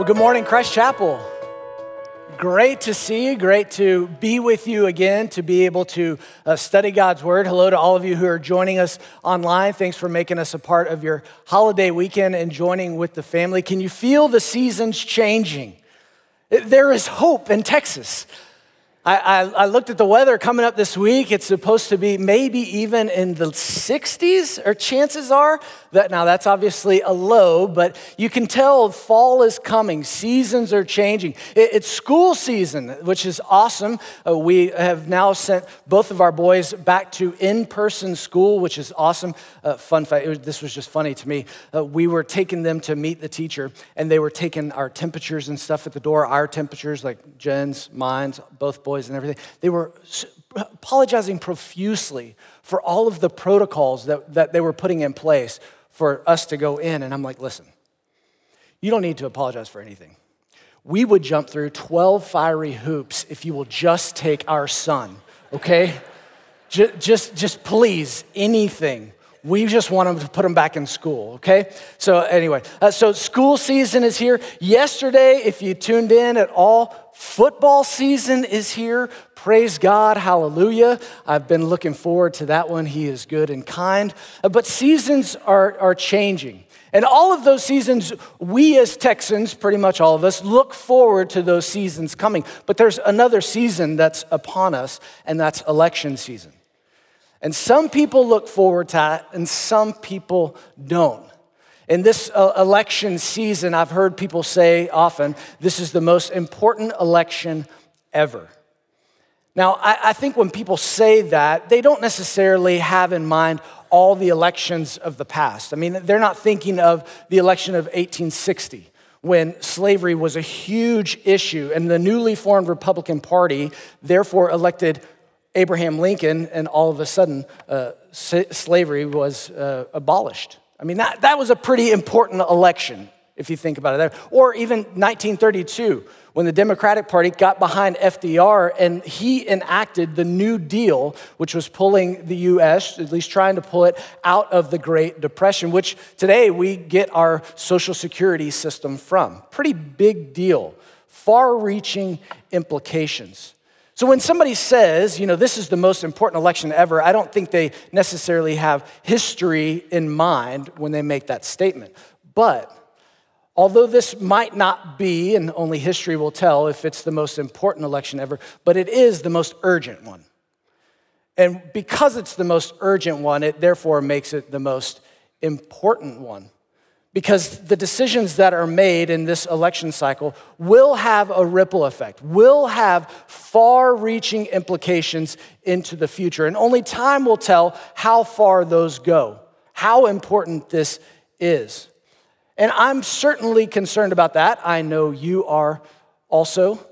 Well, good morning, Christ Chapel. Great to see you. Great to be with you again, to be able to uh, study God's Word. Hello to all of you who are joining us online. Thanks for making us a part of your holiday weekend and joining with the family. Can you feel the seasons changing? There is hope in Texas. I, I, I, looked at the weather coming up this week. It's supposed to be maybe even in the 60s, or chances are that now that's obviously a low, but you can tell fall is coming. Seasons are changing. It, it's school season, which is awesome. Uh, we have now sent both of our boys back to in person school, which is awesome. Uh, fun fact was, this was just funny to me. Uh, we were taking them to meet the teacher, and they were taking our temperatures and stuff at the door, our temperatures, like Jen's, mine's, both boys and everything, they were apologizing profusely for all of the protocols that, that they were putting in place for us to go in. And I'm like, listen, you don't need to apologize for anything. We would jump through 12 fiery hoops if you will just take our son, okay? just, just, just please, anything. We just want them to put them back in school, okay? So, anyway, uh, so school season is here. Yesterday, if you tuned in at all, football season is here. Praise God, hallelujah. I've been looking forward to that one. He is good and kind. Uh, but seasons are, are changing. And all of those seasons, we as Texans, pretty much all of us, look forward to those seasons coming. But there's another season that's upon us, and that's election season. And some people look forward to that, and some people don't. In this uh, election season, I've heard people say often, this is the most important election ever. Now, I, I, think when people say that, they don't necessarily have in mind all the elections of the past. I mean, they're not thinking of the election of 1860 when slavery was a huge issue and the newly formed Republican Party therefore elected Abraham Lincoln, and all of a sudden, uh, slavery was uh, abolished. I mean, that, that was a pretty important election, if you think about it. Or even 1932, when the Democratic Party got behind FDR and he enacted the New Deal, which was pulling the US, at least trying to pull it out of the Great Depression, which today we get our Social Security system from. Pretty big deal, far reaching implications. So when somebody says, you know, this is the most important election ever, I don't think they necessarily have history in mind when they make that statement. But although this might not be, and only history will tell if it's the most important election ever, but it is the most urgent one. And because it's the most urgent one, it therefore makes it the most important one because the decisions that are made in this election cycle will have a ripple effect, will have far reaching implications into the future. And only time will tell how far those go, how important this is. And I'm certainly concerned about that. I know you are also.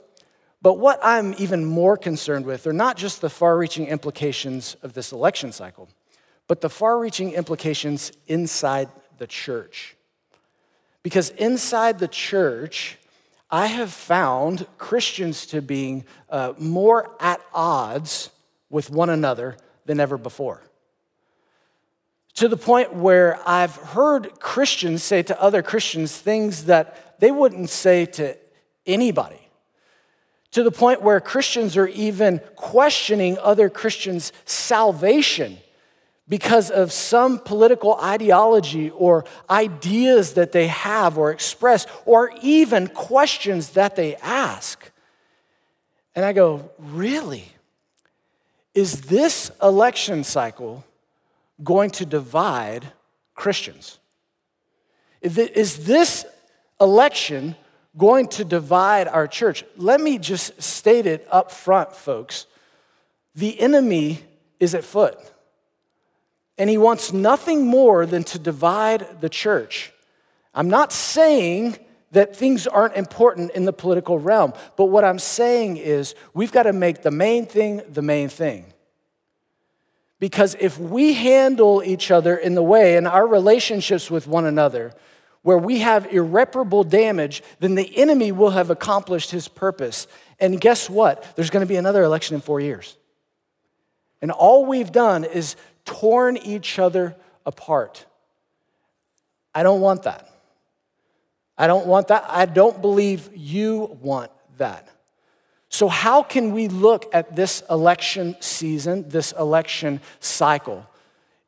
But what I'm even more concerned with are not just the far reaching implications of this election cycle, but the far reaching implications inside the church. Because inside the church, I have found Christians to being uh, more at odds with one another than ever before. To the point where I've heard Christians say to other Christians things that they wouldn't say to anybody. To the point where Christians are even questioning other Christians' salvation because of some political ideology or ideas that they have or express, or even questions that they ask. And I go, really? Is this election cycle going to divide Christians? Is this election going to divide our church? Let me just state it up front, folks. The enemy is at foot. And he wants nothing more than to divide the church. I'm not saying that things aren't important in the political realm, but what I'm saying is we've got to make the main thing the main thing. Because if we handle each other in the way in our relationships with one another, where we have irreparable damage, then the enemy will have accomplished his purpose. And guess what? There's going to be another election in four years. And all we've done is torn each other apart. I don't want that. I don't want that. I don't believe you want that. So, how can we look at this election season, this election cycle,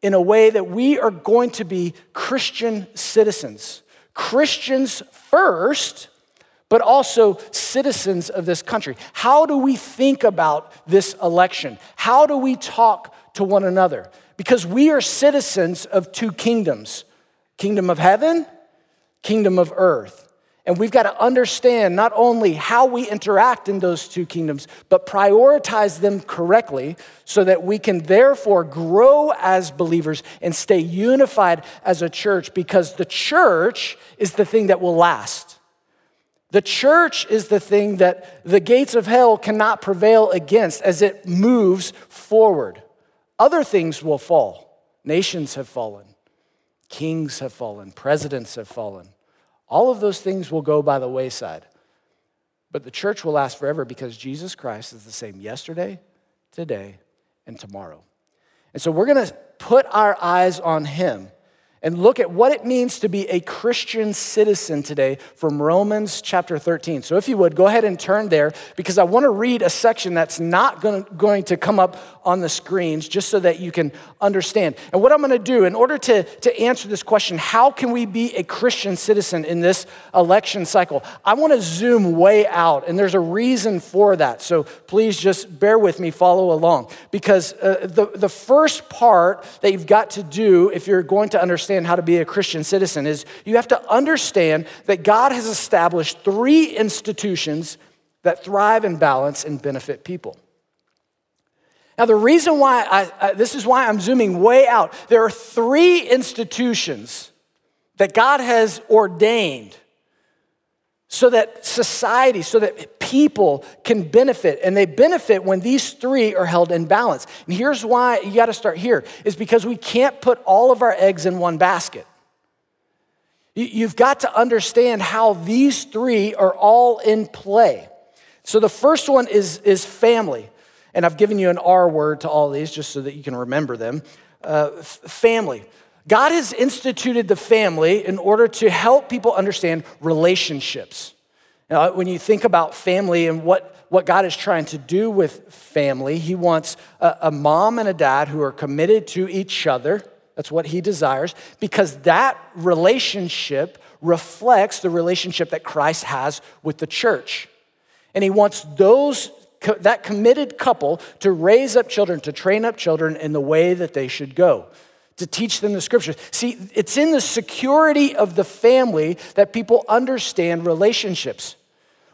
in a way that we are going to be Christian citizens? Christians first, but also citizens of this country. How do we think about this election? How do we talk to one another? Because we are citizens of two kingdoms kingdom of heaven, kingdom of earth. And we've got to understand not only how we interact in those two kingdoms, but prioritize them correctly so that we can therefore grow as believers and stay unified as a church because the church is the thing that will last. The church is the thing that the gates of hell cannot prevail against as it moves forward. Other things will fall. Nations have fallen, kings have fallen, presidents have fallen. All of those things will go by the wayside. But the church will last forever because Jesus Christ is the same yesterday, today, and tomorrow. And so we're going to put our eyes on him and look at what it means to be a Christian citizen today from Romans chapter 13. So, if you would, go ahead and turn there because I want to read a section that's not going to come up on the screens just so that you can understand. And what I'm going to do in order to, to answer this question, how can we be a Christian citizen in this election cycle? I want to zoom way out, and there's a reason for that. So, please just bear with me, follow along. Because uh, the, the first part that you've got to do if you're going to understand understand how to be a Christian citizen is you have to understand that God has established three institutions that thrive and balance and benefit people. Now, the reason why I, I, this is why I'm zooming way out, there are three institutions that God has ordained so that society, so that people can benefit. And they benefit when these three are held in balance. And here's why you got to start here is because we can't put all of our eggs in one basket. You've got to understand how these three are all in play. So the first one is, is family. And I've given you an R word to all these just so that you can remember them. Uh, family. God has instituted the family in order to help people understand relationships. Now, when you think about family and what, what God is trying to do with family, He wants a, a mom and a dad who are committed to each other. That's what He desires, because that relationship reflects the relationship that Christ has with the church. And He wants those that committed couple to raise up children, to train up children in the way that they should go to teach them the scriptures. See, it's in the security of the family that people understand relationships.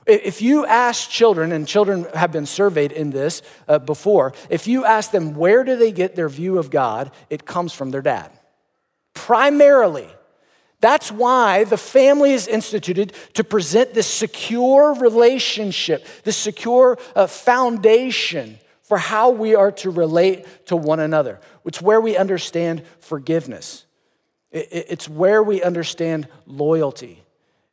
If you ask children, and children have been surveyed in this uh, before, if you ask them where do they get their view of God, it comes from their dad. Primarily. That's why the family is instituted to present this secure relationship, this secure uh, foundation for how we are to relate to one another. It's where we understand forgiveness, it's where we understand loyalty.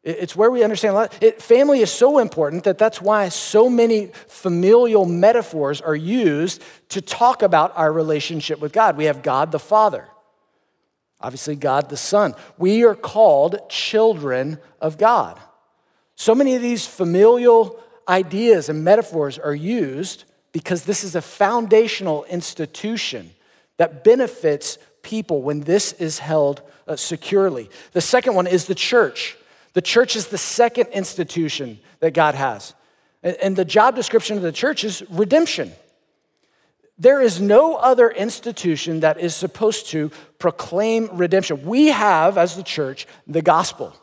It's where we understand it, family is so important that that's why so many familial metaphors are used to talk about our relationship with God. We have God the Father, obviously, God the Son. We are called children of God. So many of these familial ideas and metaphors are used because this is a foundational institution that benefits people when this is held uh, securely. The second one is the church. The church is the second institution that God has. And, and the job description of the church is redemption. There is no other institution that is supposed to proclaim redemption. We have, as the church, the gospel.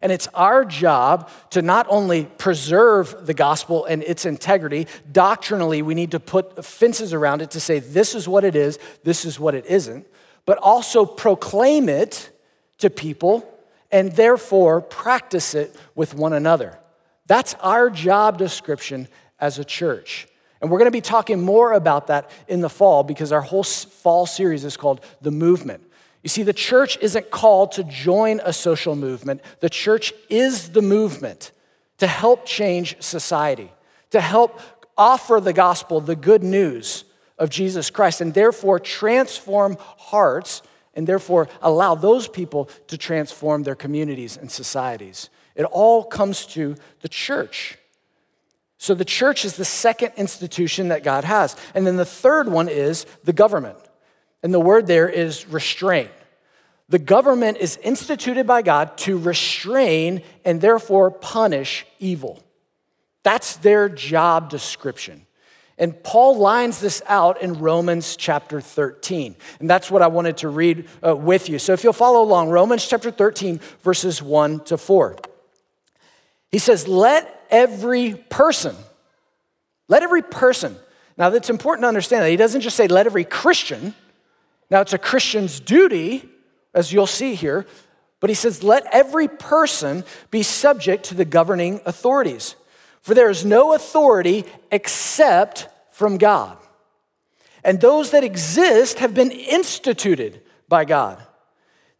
And it's our job to not only preserve the gospel and its integrity, doctrinally, we need to put fences around it to say this is what it is, this is what it isn't, but also proclaim it to people and therefore practice it with one another. That's our job description as a church. And we're going to be talking more about that in the fall because our whole fall series is called The Movement. You see, the church isn't called to join a social movement, the church is the movement to help change society, to help offer the gospel, the good news of Jesus Christ, and therefore transform hearts and therefore allow those people to transform their communities and societies. It all comes to the church. So the church is the second institution that God has. And then the third one is the government. And the word there is restraint. The government is instituted by God to restrain and therefore punish evil. That's their job description. And Paul lines this out in Romans chapter 13. And that's what I wanted to read uh, with you. So if you'll follow along, Romans chapter 13, verses 1 to 4. He says, Let every person, let every person, now that's important to understand that he doesn't just say let every Christian. Now it's a Christian's duty, as you'll see here, but he says, Let every person be subject to the governing authorities. For there is no authority except from God. And those that exist have been instituted by God.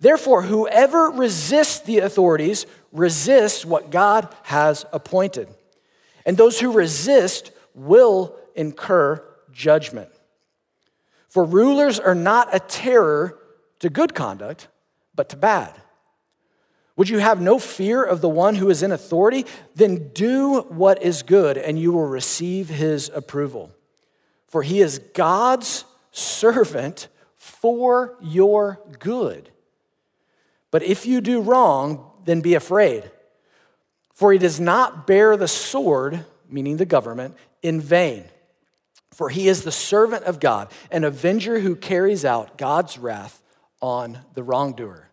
Therefore, whoever resists the authorities resists what God has appointed. And those who resist will incur judgment. For rulers are not a terror to good conduct, but to bad. Would you have no fear of the one who is in authority? Then do what is good, and you will receive his approval. For he is God's servant for your good. But if you do wrong, then be afraid. For he does not bear the sword, meaning the government, in vain. For he is the servant of God, an avenger who carries out God's wrath on the wrongdoer.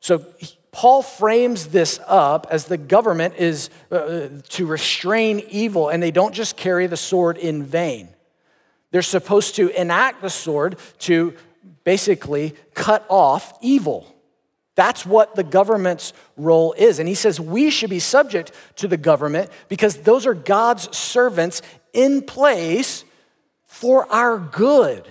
So Paul frames this up as the government is uh, to restrain evil, and they don't just carry the sword in vain. They're supposed to enact the sword to basically cut off evil. That's what the government's role is. And he says we should be subject to the government because those are God's servants in place for our good.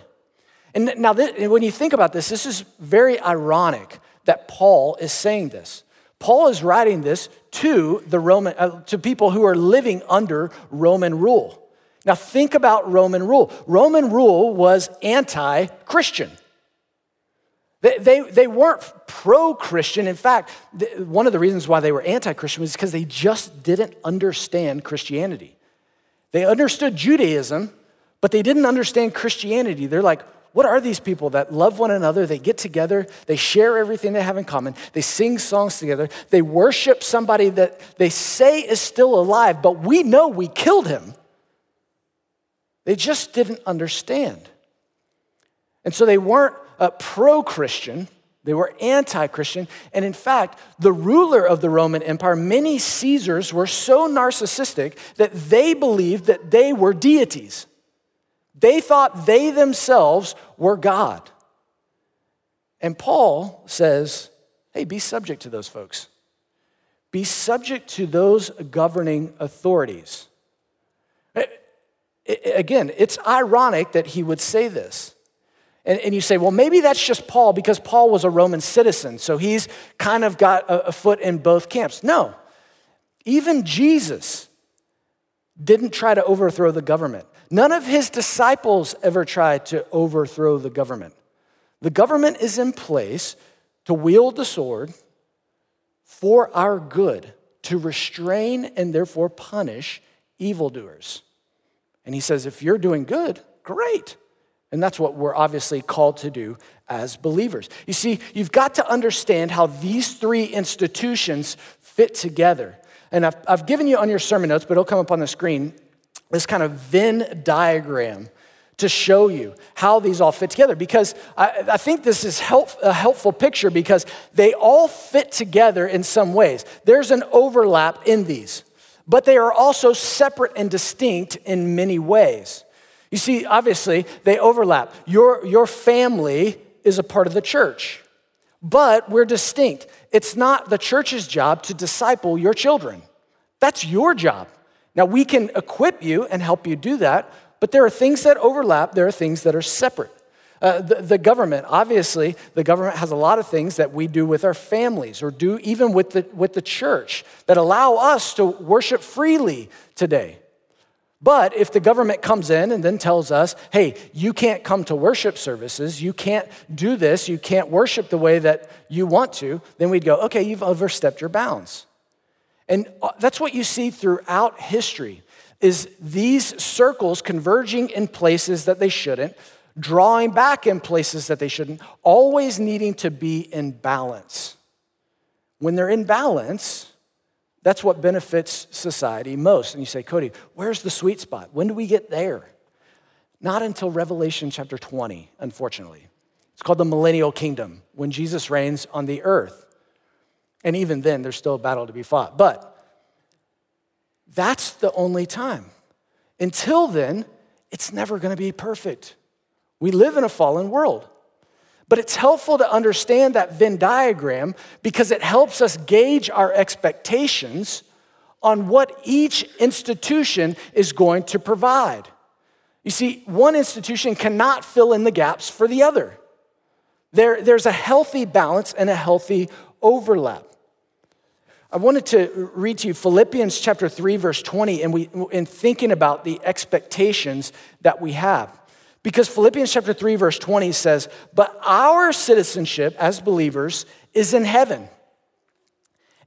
And now, this, when you think about this, this is very ironic that Paul is saying this. Paul is writing this to the Roman uh, to people who are living under Roman rule. Now think about Roman rule. Roman rule was anti-Christian. They, they, they weren't pro-Christian. In fact, one of the reasons why they were anti-Christian was because they just didn't understand Christianity. They understood Judaism, but they didn't understand Christianity. They're like, what are these people that love one another? They get together, they share everything they have in common, they sing songs together, they worship somebody that they say is still alive, but we know we killed him. They just didn't understand. And so they weren't pro Christian, they were anti Christian. And in fact, the ruler of the Roman Empire, many Caesars, were so narcissistic that they believed that they were deities. They thought they themselves were God. And Paul says, hey, be subject to those folks. Be subject to those governing authorities. Eh, eh, eh, again, it's ironic that he would say this. And, you say, well, maybe that's just Paul because Paul was a Roman citizen, so he's kind of got a foot in both camps. No, even Jesus didn't try to overthrow the government. None of his disciples ever tried to overthrow the government. The government is in place to wield the sword for our good, to restrain and therefore punish evildoers. And he says, if you're doing good, great. And that's what we're obviously called to do as believers. You see, you've got to understand how these three institutions fit together. And I've, I've given you on your sermon notes, but it'll come up on the screen this kind of Venn diagram to show you how these all fit together because I, I, think this is help, a helpful picture because they all fit together in some ways. There's an overlap in these, but they are also separate and distinct in many ways. You see, obviously, they overlap. Your, your family is a part of the church, but we're distinct. It's not the church's job to disciple your children, that's your job. Now, we can equip you and help you do that, but there are things that overlap, there are things that are separate. Uh, the, the, government, obviously, the government has a lot of things that we do with our families or do even with the, with the church that allow us to worship freely today. But if the government comes in and then tells us, hey, you can't come to worship services, you can't do this, you can't worship the way that you want to, then we'd go, okay, you've overstepped your bounds. And uh, that's what you see throughout history is these circles converging in places that they shouldn't, drawing back in places that they shouldn't, always needing to be in balance. When they're in balance, that's what benefits society most. And you say, Cody, where's the sweet spot? When do we get there? Not until Revelation chapter 20, unfortunately. It's called the millennial kingdom, when Jesus reigns on the earth. And even then, there's still a battle to be fought. But that's the only time. Until then, it's never going to be perfect. We live in a fallen world. But it's helpful to understand that Venn diagram because it helps us gauge our expectations on what each institution is going to provide. You see, one institution cannot fill in the gaps for the other. There, there's a healthy balance and a healthy overlap. I wanted to read to you Philippians chapter 3, verse 20, and we in thinking about the expectations that we have. Because Philippians chapter 3, verse 20 says, But our citizenship as believers is in heaven.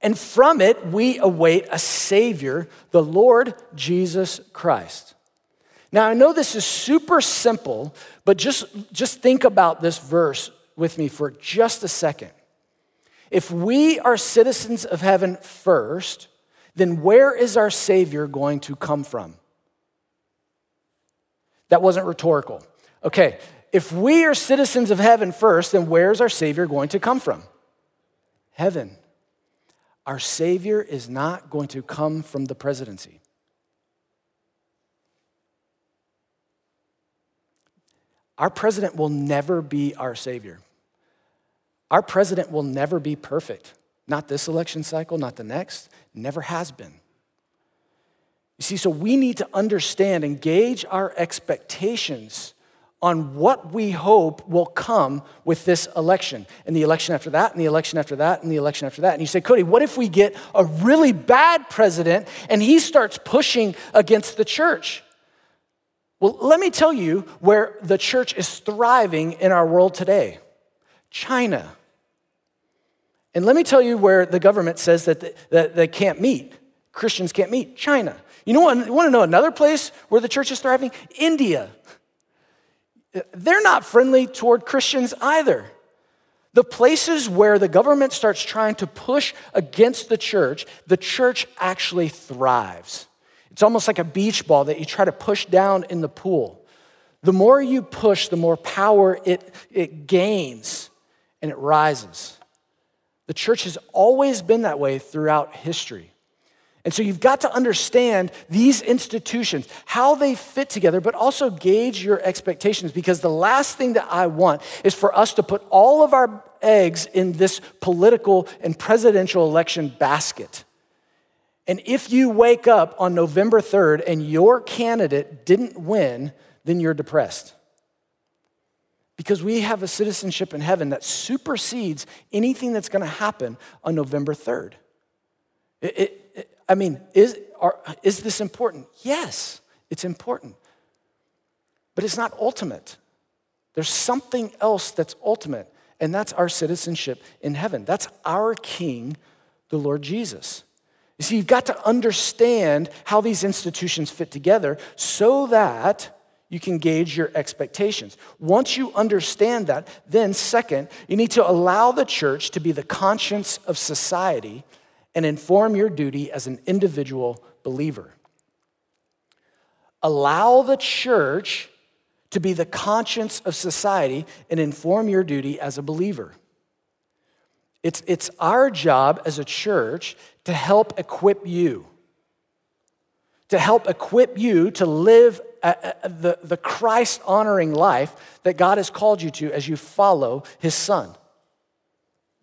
And from it we await a Savior, the Lord Jesus Christ. Now, I know this is super simple, but just, just think about this verse with me for just a second. If we are citizens of heaven first, then where is our Savior going to come from? That wasn't rhetorical. Okay, if we are citizens of heaven first, then where's our Savior going to come from? Heaven. Our Savior is not going to come from the presidency. Our president will never be our Savior. Our president will never be perfect. Not this election cycle, not the next, never has been. You see, so we need to understand and gauge our expectations on what we hope will come with this election, and the election after that, and the election after that, and the election after that. And you say, Cody, what if we get a really bad president and he starts pushing against the church? Well, let me tell you where the church is thriving in our world today China. And let me tell you where the government says that they, that they can't meet. Christians can't meet. China. You know what? You want to know another place where the church is thriving? India. They're not friendly toward Christians either. The places where the government starts trying to push against the church, the church actually thrives. It's almost like a beach ball that you try to push down in the pool. The more you push, the more power it, it gains and it rises. The church has always been that way throughout history. And so you've got to understand these institutions, how they fit together, but also gauge your expectations because the last thing that I want is for us to put all of our eggs in this political and presidential election basket. And if you wake up on November 3rd and your candidate didn't win, then you're depressed. Because we have a citizenship in heaven that supersedes anything that's going to happen on November 3rd. It, it, it, I mean, is, are, is this important? Yes, it's important. But it's not ultimate. There's something else that's ultimate, and that's our citizenship in heaven. That's our King, the Lord Jesus. You see, you've got to understand how these institutions fit together so that you can gauge your expectations. Once you understand that, then, second, you need to allow the church to be the conscience of society and inform your duty as an individual believer. Allow the church to be the conscience of society and inform your duty as a believer. It's, it's our job as a church to help equip you, to help equip you to live the, the Christ honoring life that God has called you to as you follow his son.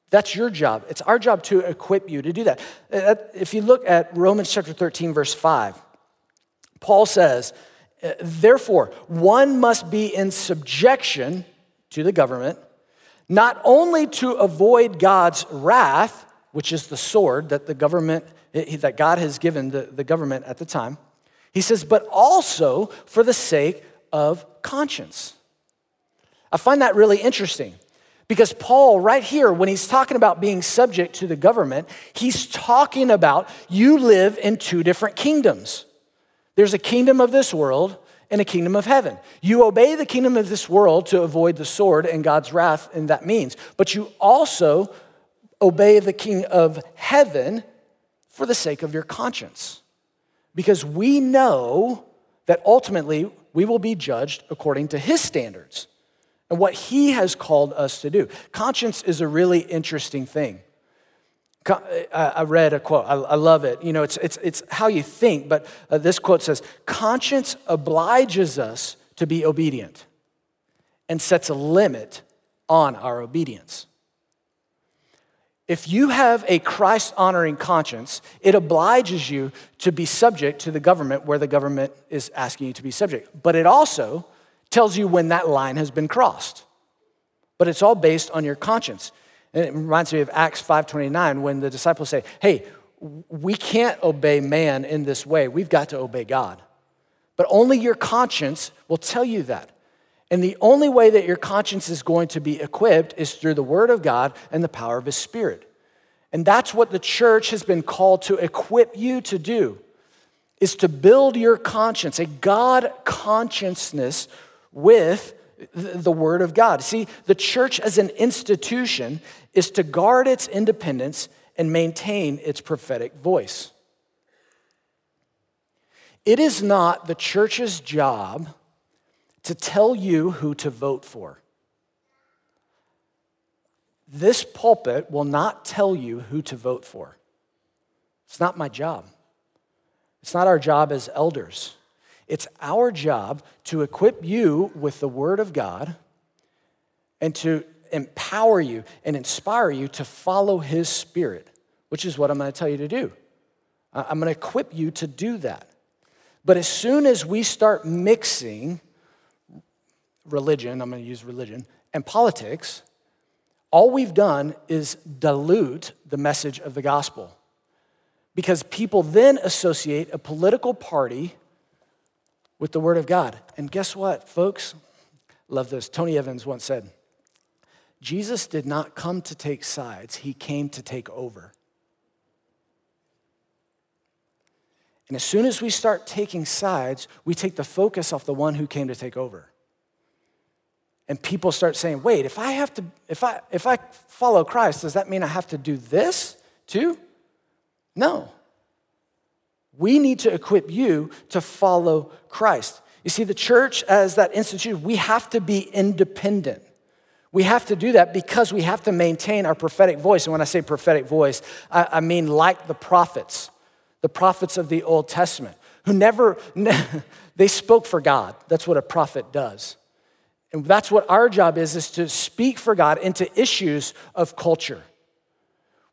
That's your job. It's our job to equip you to do that. Uh, if you look at Romans chapter 13, verse 5, Paul says, uh, Therefore, one must be in subjection to the government, not only to avoid God's wrath, which is the sword that the government, that God has given the, the government at the time, He says, but also for the sake of conscience. I find that really interesting because Paul, right here, when he's talking about being subject to the government, he's talking about you live in two different kingdoms. There's a kingdom of this world and a kingdom of heaven. You obey the kingdom of this world to avoid the sword and God's wrath, and that means, but you also obey the king of heaven for the sake of your conscience. Because we know that ultimately we will be judged according to his standards and what he has called us to do. Conscience is a really interesting thing. I read a quote, I love it. You know, it's, it's, it's how you think, but uh, this quote says Conscience obliges us to be obedient and sets a limit on our obedience. If you have a Christ honoring conscience, it obliges you to be subject to the government where the government is asking you to be subject. But it also tells you when that line has been crossed. But it's all based on your conscience. And it reminds me of Acts 5:29 when the disciples say, "Hey, we can't obey man in this way. We've got to obey God." But only your conscience will tell you that. And the only way that your conscience is going to be equipped is through the word of God and the power of his spirit. And that's what the church has been called to equip you to do is to build your conscience, a God consciousness with the Word of God. See, the church as an institution is to guard its independence and maintain its prophetic voice. It is not the church's job to tell you who to vote for. This pulpit will not tell you who to vote for. It's not my job. It's not our job as elders. It's our job to equip you with the Word of God and to empower you and inspire you to follow His Spirit, which is what I'm going to tell you to do. I'm going to equip you to do that. But as soon as we start mixing religion, I'm going to use religion, and politics, all we've done is dilute the message of the gospel. Because people then associate a political party with the Word of God. And guess what, folks? Love this. Tony Evans once said, Jesus did not come to take sides, he came to take over. And as soon as we start taking sides, we take the focus off the one who came to take over. And people start saying, wait, if I have to, if I if I follow Christ, does that mean I have to do this too? No. We need to equip you to follow Christ. You see, the church as that institution, we have to be independent. We have to do that because we have to maintain our prophetic voice. And when I say prophetic voice, I, I mean like the prophets, the prophets of the Old Testament, who never, they spoke for God. That's what a prophet does. And that's what our job is, is to speak for God into issues of culture.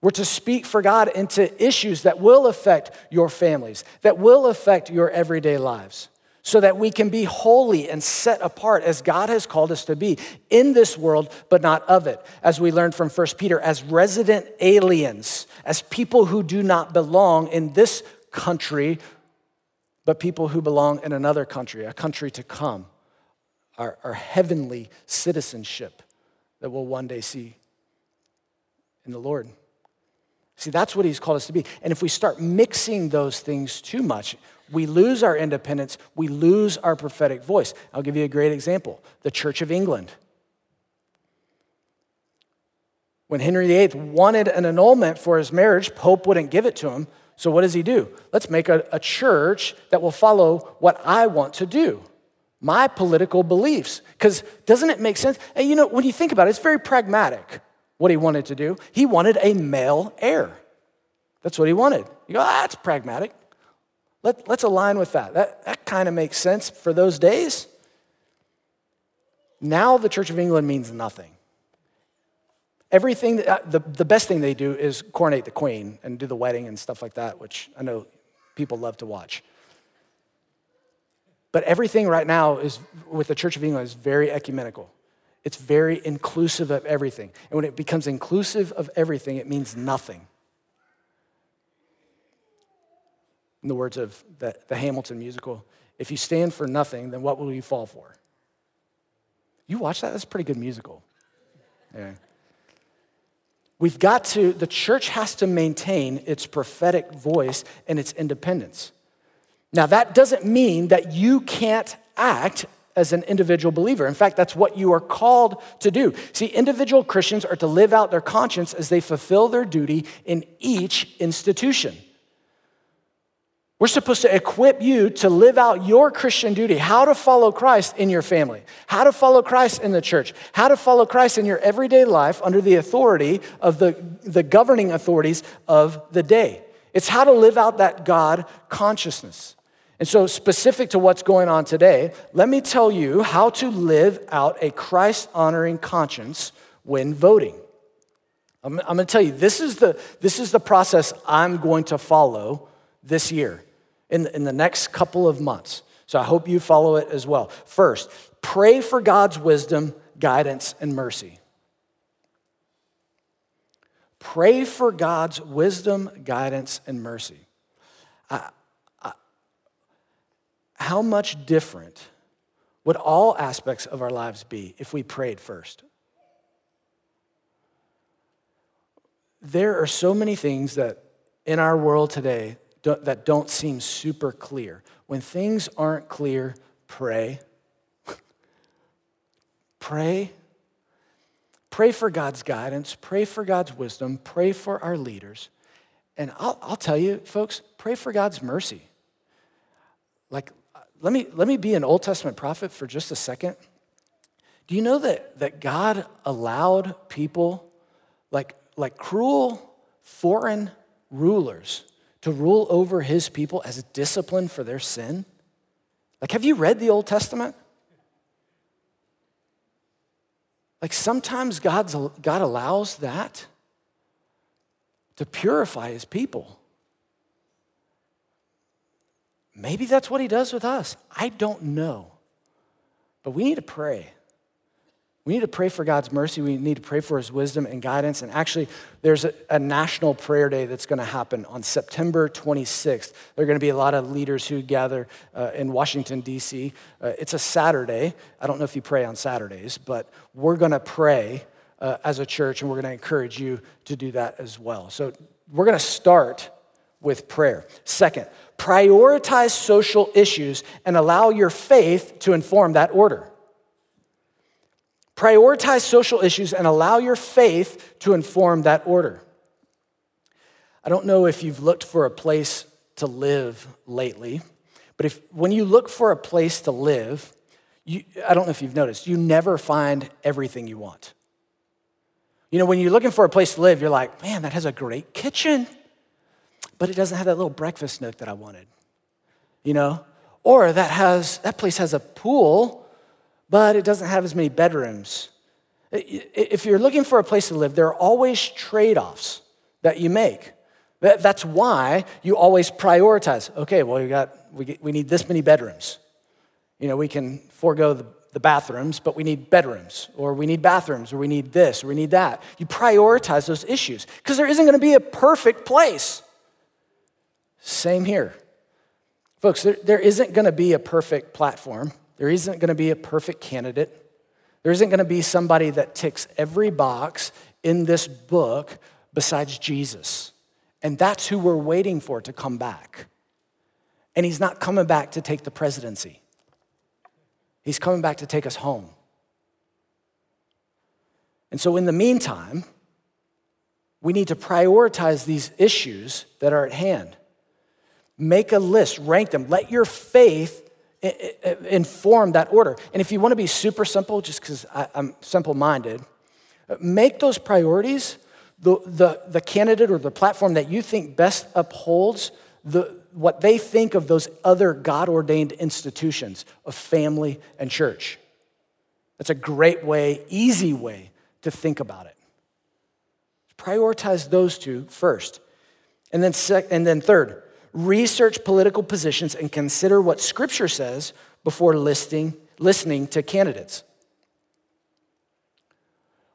We're to speak for God into issues that will affect your families, that will affect your everyday lives, so that we can be holy and set apart as God has called us to be in this world, but not of it. As we learned from 1 Peter, as resident aliens, as people who do not belong in this country, but people who belong in another country, a country to come, our, our heavenly citizenship that we'll one day see in the Lord. See, that's what he's called us to be. And if we start mixing those things too much, we lose our independence, we lose our prophetic voice. I'll give you a great example the Church of England. When Henry VIII wanted an annulment for his marriage, Pope wouldn't give it to him. So, what does he do? Let's make a, a church that will follow what I want to do, my political beliefs. Because doesn't it make sense? And you know, when you think about it, it's very pragmatic what he wanted to do. He wanted a male heir. That's what he wanted. You go, ah, that's pragmatic. Let, let's align with that. That, that kind of makes sense for those days. Now the Church of England means nothing. Everything, that, uh, the, the best thing they do is coronate the queen and do the wedding and stuff like that, which I know people love to watch. But everything right now is with the Church of England is very ecumenical. It's very inclusive of everything. And when it becomes inclusive of everything, it means nothing. In the words of the, the Hamilton musical, if you stand for nothing, then what will you fall for? You watch that? That's a pretty good musical. Yeah. We've got to, the church has to maintain its prophetic voice and its independence. Now, that doesn't mean that you can't act as an individual believer. In fact, that's what you are called to do. See, individual Christians are to live out their conscience as they fulfill their duty in each institution. We're supposed to equip you to live out your Christian duty, how to follow Christ in your family, how to follow Christ in the church, how to follow Christ in your everyday life under the authority of the, the governing authorities of the day. It's how to live out that God consciousness. And so, specific to what's going on today, let me tell you how to live out a Christ honoring conscience when voting. I'm, I'm going to tell you, this is, the, this is the process I'm going to follow this year in in the next couple of months. So I hope you follow it as well. First, pray for God's wisdom, guidance, and mercy. Pray for God's wisdom, guidance, and mercy. I, how much different would all aspects of our lives be if we prayed first? There are so many things that in our world today don't, that don't seem super clear. When things aren't clear, pray. pray. Pray for God's guidance, pray for God's wisdom, pray for our leaders. And I'll, I'll tell you, folks, pray for God's mercy. Like, let me, let me be an Old Testament prophet for just a second. Do you know that, that God allowed people, like, like cruel foreign rulers, to rule over his people as discipline for their sin? Like, have you read the Old Testament? Like, sometimes God's, God allows that to purify his people. Maybe that's what he does with us. I don't know. But we need to pray. We need to pray for God's mercy. We need to pray for his wisdom and guidance. And actually, there's a, a national prayer day that's going to happen on September 26th. There are going to be a lot of leaders who gather uh, in Washington, D.C. Uh, it's a Saturday. I don't know if you pray on Saturdays, but we're going to pray uh, as a church, and we're going to encourage you to do that as well. So we're going to start with prayer. Second, prioritize social issues and allow your faith to inform that order. Prioritize social issues and allow your faith to inform that order. I don't know if you've looked for a place to live lately, but if when you look for a place to live, you, I don't know if you've noticed, you never find everything you want. You know, when you're looking for a place to live, you're like, man, that has a great kitchen, but it doesn't have that little breakfast nook that I wanted. You know? Or that has that place has a pool, but it doesn't have as many bedrooms. If you're looking for a place to live, there are always trade offs that you make. That's why you always prioritize. Okay, well, we, got, we, we need this many bedrooms. You know, we can forego the, the bathrooms, but we need bedrooms, or we need bathrooms, or we need this, or we need that. You prioritize those issues because there isn't going to be a perfect place. Same here. Folks, there, there isn't going to be a perfect platform. There isn't going to be a perfect candidate. There isn't going to be somebody that ticks every box in this book besides Jesus. And that's who we're waiting for to come back. And he's not coming back to take the presidency, he's coming back to take us home. And so, in the meantime, we need to prioritize these issues that are at hand. Make a list, rank them. Let your faith inform that order. And if you want to be super simple, just because I'm simple minded, make those priorities the, the, the candidate or the platform that you think best upholds the, what they think of those other God ordained institutions of family and church. That's a great way, easy way to think about it. Prioritize those two first. And then, sec- and then third, research political positions and consider what Scripture says before listing, listening to candidates.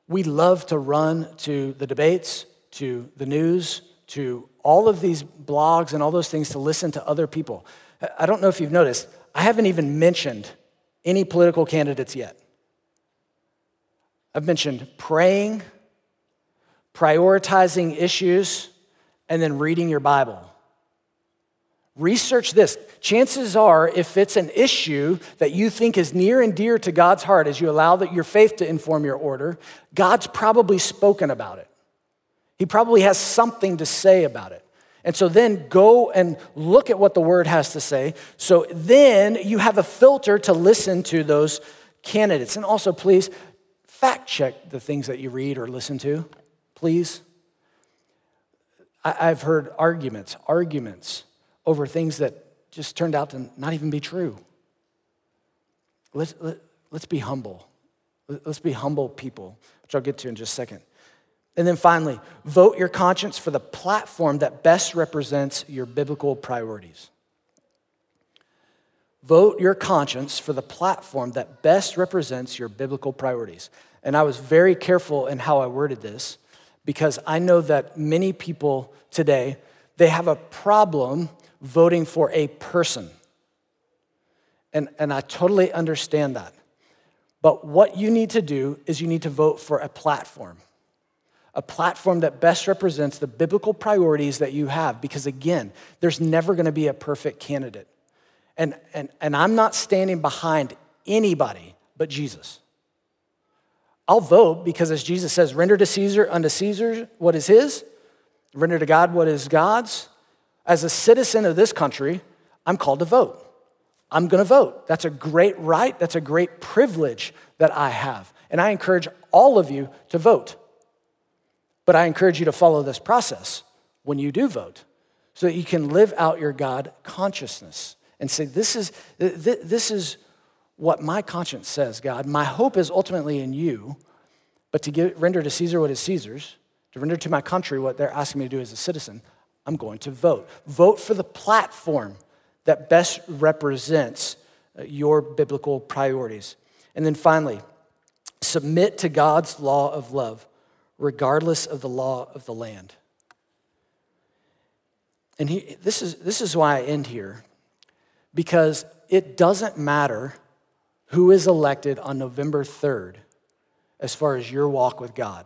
We love to run to the debates, to the news, to all of these blogs and all those things to listen to other people. I don't know if you've noticed, I haven't even mentioned any political candidates yet. I've mentioned praying, prioritizing issues, and then reading your Bible. Research this. Chances are, if it's an issue that you think is near and dear to God's heart as you allow that your faith to inform your order, God's probably spoken about it. He probably has something to say about it. And so then go and look at what the word has to say. So then you have a filter to listen to those candidates. And also, please fact check the things that you read or listen to, please. I've heard arguments, arguments over things that just turned out to not even be true. Let's, let, us let us be humble. Let's be humble people, which I'll get to in just a second. And then finally, vote your conscience for the platform that best represents your biblical priorities. Vote your conscience for the platform that best represents your biblical priorities. And I was very careful in how I worded this because I know that many people today, they have a problem voting for a person. And, and I totally understand that. But what you need to do is you need to vote for a platform, a platform that best represents the biblical priorities that you have. Because again, there's never gonna be a perfect candidate. And, and, and I'm not standing behind anybody but Jesus. I'll vote because, as Jesus says, render to Caesar unto Caesar what is his, render to God what is God's. As a citizen of this country, I'm called to vote. I'm gonna vote. That's a great right, that's a great privilege that I have. And I encourage all of you to vote. But I encourage you to follow this process when you do vote so that you can live out your God consciousness and say, This is, this is what my conscience says, God. My hope is ultimately in you, but to give, render to Caesar what is Caesar's, to render to my country what they're asking me to do as a citizen, I'm going to vote. Vote for the platform that best represents uh, your biblical priorities. And then finally, submit to God's law of love, regardless of the law of the land. And he, this, is, this is why I end here, because it doesn't matter who is elected on November 3rd as far as your walk with God.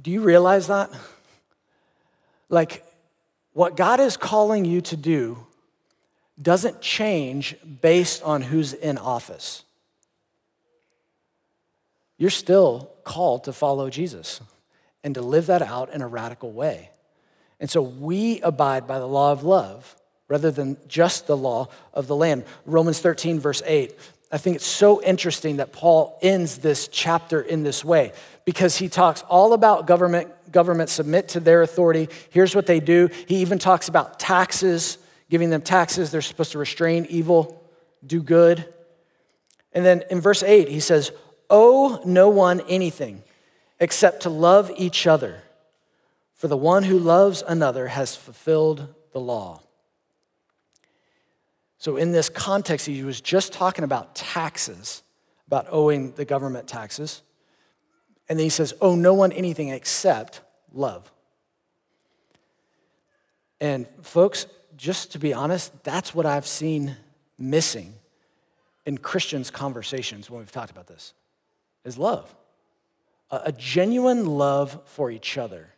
Do you realize that? Like, what God is calling you to do doesn't change based on who's in office. You're still called to follow Jesus and to live that out in a radical way. And so we abide by the law of love rather than just the law of the land. Romans 13, verse 8. I think it's so interesting that Paul ends this chapter in this way because he talks all about government, government submit to their authority. Here's what they do. He even talks about taxes, giving them taxes. They're supposed to restrain evil, do good. And then in verse 8, he says, Owe no one anything except to love each other, for the one who loves another has fulfilled the law. So, in this context, he was just talking about taxes, about owing the government taxes. And then he says, Owe no one anything except love. And, folks, just to be honest, that's what I've seen missing in Christians' conversations when we've talked about this is love. A, genuine love for each other,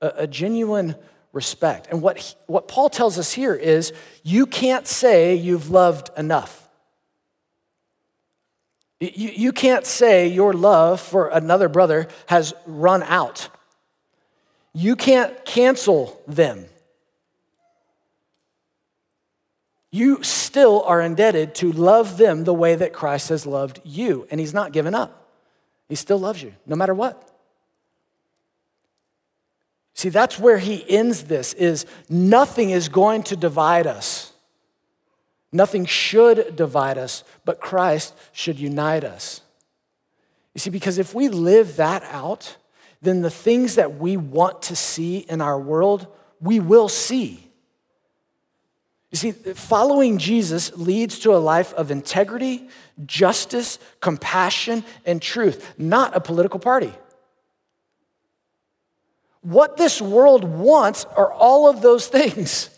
a, a genuine respect. And what, he, what Paul tells us here is you can't say you've loved enough. You, you can't say your love for another brother has run out. You can't cancel them. You still are indebted to love them the way that Christ has loved you, and He's not given up. He still loves you, no matter what. See, that's where he ends this is nothing is going to divide us. Nothing should divide us, but Christ should unite us. You see, because if we live that out, then the things that we want to see in our world, we will see. You see, following Jesus leads to a life of integrity, justice, compassion, and truth, not a political party. What this world wants are all of those things.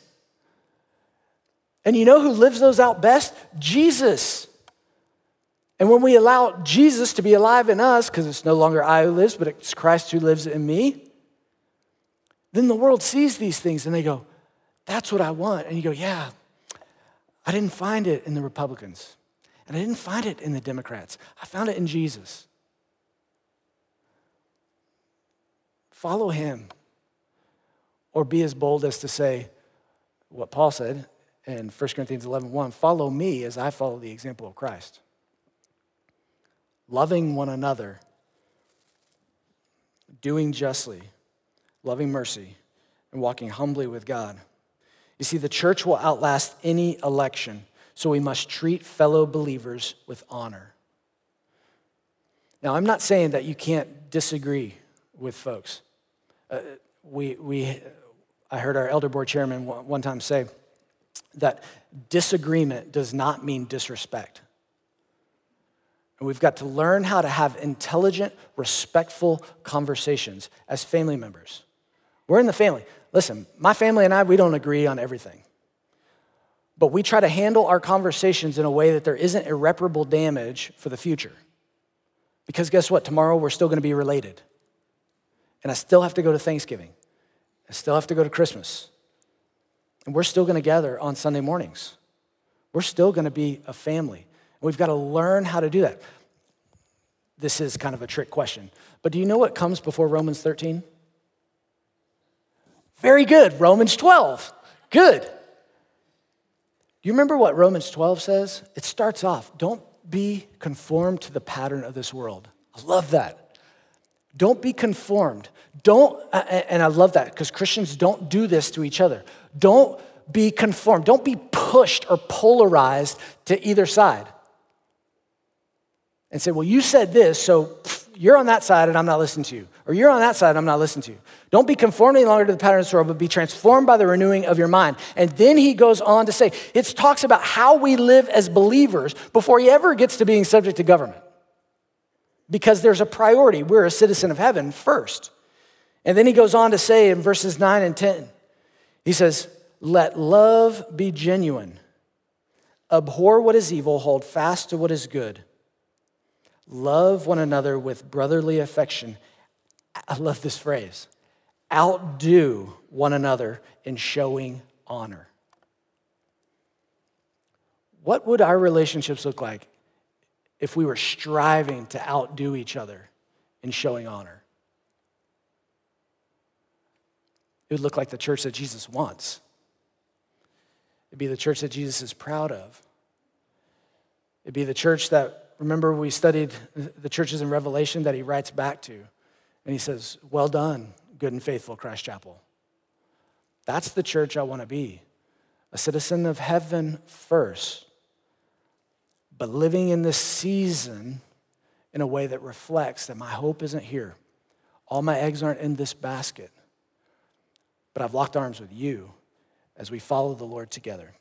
And you know who lives those out best? Jesus. And when we allow Jesus to be alive in us, because it's no longer I who lives, but it's Christ who lives in me, then the world sees these things and they go, That's what I want. And you go, Yeah, I didn't find it in the Republicans. And I didn't find it in the Democrats. I found it in Jesus. Follow him. Or be as bold as to say what Paul said in 1 Corinthians 11 1 follow me as I follow the example of Christ. Loving one another, doing justly, loving mercy, and walking humbly with God. You see, the church will outlast any election so we must treat fellow believers with honor. Now, I'm not saying that you can't disagree with folks. We, we, I heard our elder board chairman one time say that disagreement does not mean disrespect. And we've got to learn how to have intelligent, respectful conversations as family members. We're in the family. Listen, my family and I, we don't agree on everything but we try to handle our conversations in a way that there isn't irreparable damage for the future. Because guess what? Tomorrow we're still going to be related. And I still have to go to Thanksgiving. I still have to go to Christmas. And we're still going to gather on Sunday mornings. We're still going to be a family. And we've got to learn how to do that. This is kind of a trick question. But do you know what comes before Romans 13? Very good. Romans 12. Good. You remember what Romans 12 says? It starts off don't be conformed to the pattern of this world. I love that. Don't be conformed. Don't, and I love that because Christians don't do this to each other. Don't be conformed. Don't be pushed or polarized to either side. And say, well, you said this, so you're on that side and I'm not listening to you. Or you're on that side and I'm not listening to you. Don't be conformed any longer to the pattern of this world, but be transformed by the renewing of your mind. And then he goes on to say, it talks about how we live as believers before he ever gets to being subject to government. Because there's a priority. We're a citizen of heaven first. And then he goes on to say in verses 9 and 10, he says, Let love be genuine. Abhor what is evil, hold fast to what is good. Love one another with brotherly affection. I love this phrase outdo one another in showing honor. What would our relationships look like if we were striving to outdo each other in showing honor? It would look like the church that Jesus wants. It'd be the church that Jesus is proud of. It'd be the church that remember we studied the churches in Revelation that he writes back to. And he says, Well done, good and faithful Christ Chapel. That's the church I want to be a citizen of heaven first, but living in this season in a way that reflects that my hope isn't here. All my eggs aren't in this basket, but I've locked arms with you as we follow the Lord together.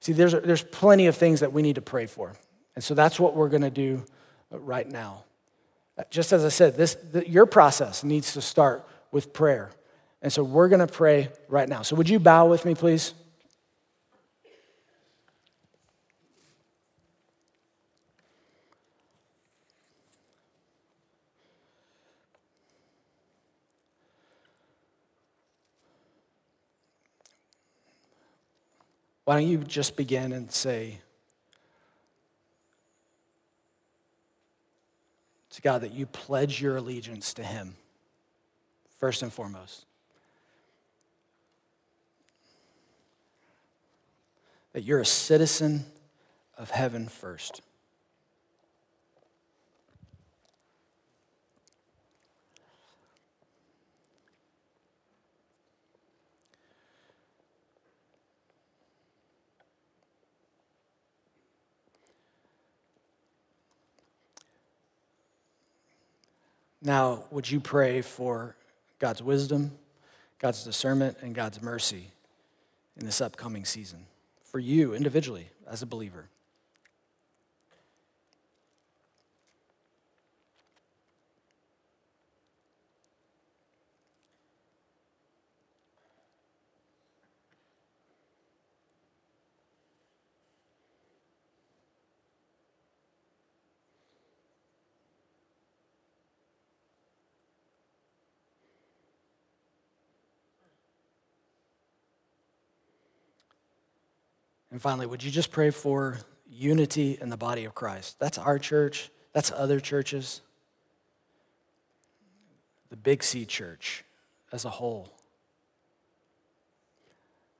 See, there's, there's plenty of things that we need to pray for. And so that's what we're going to do right now. Uh, just as I said, this, the, your process needs to start with prayer. And so we're going to pray right now. So would you bow with me, please? Why don't you just begin and say, to God that you pledge your allegiance to Him, first and foremost. That you're a citizen of heaven first. Now, would you pray for God's wisdom, God's discernment, and God's mercy in this upcoming season for you individually as a believer? And finally, would you just pray for unity in the body of Christ? That's our church, that's other churches. The Big C church as a whole.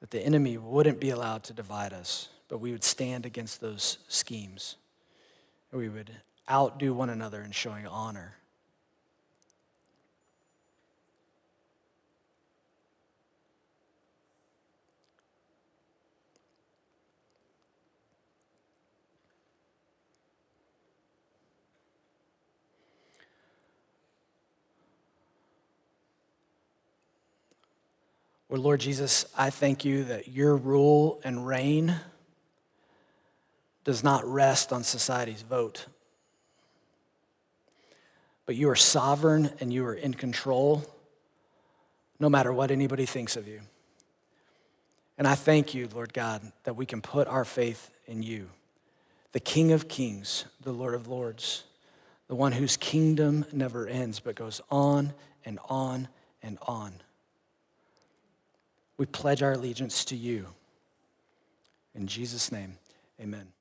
That the enemy wouldn't be allowed to divide us, but we would stand against those schemes. And we would outdo one another in showing honor. Well, Lord Jesus, I thank you that your rule and reign does not rest on society's vote. But you are sovereign and you are in control no matter what anybody thinks of you. And I thank you, Lord God, that we can put our faith in you, the King of Kings, the Lord of Lords, the one whose kingdom never ends but goes on and on and on. We pledge our allegiance to you. In Jesus' name, amen.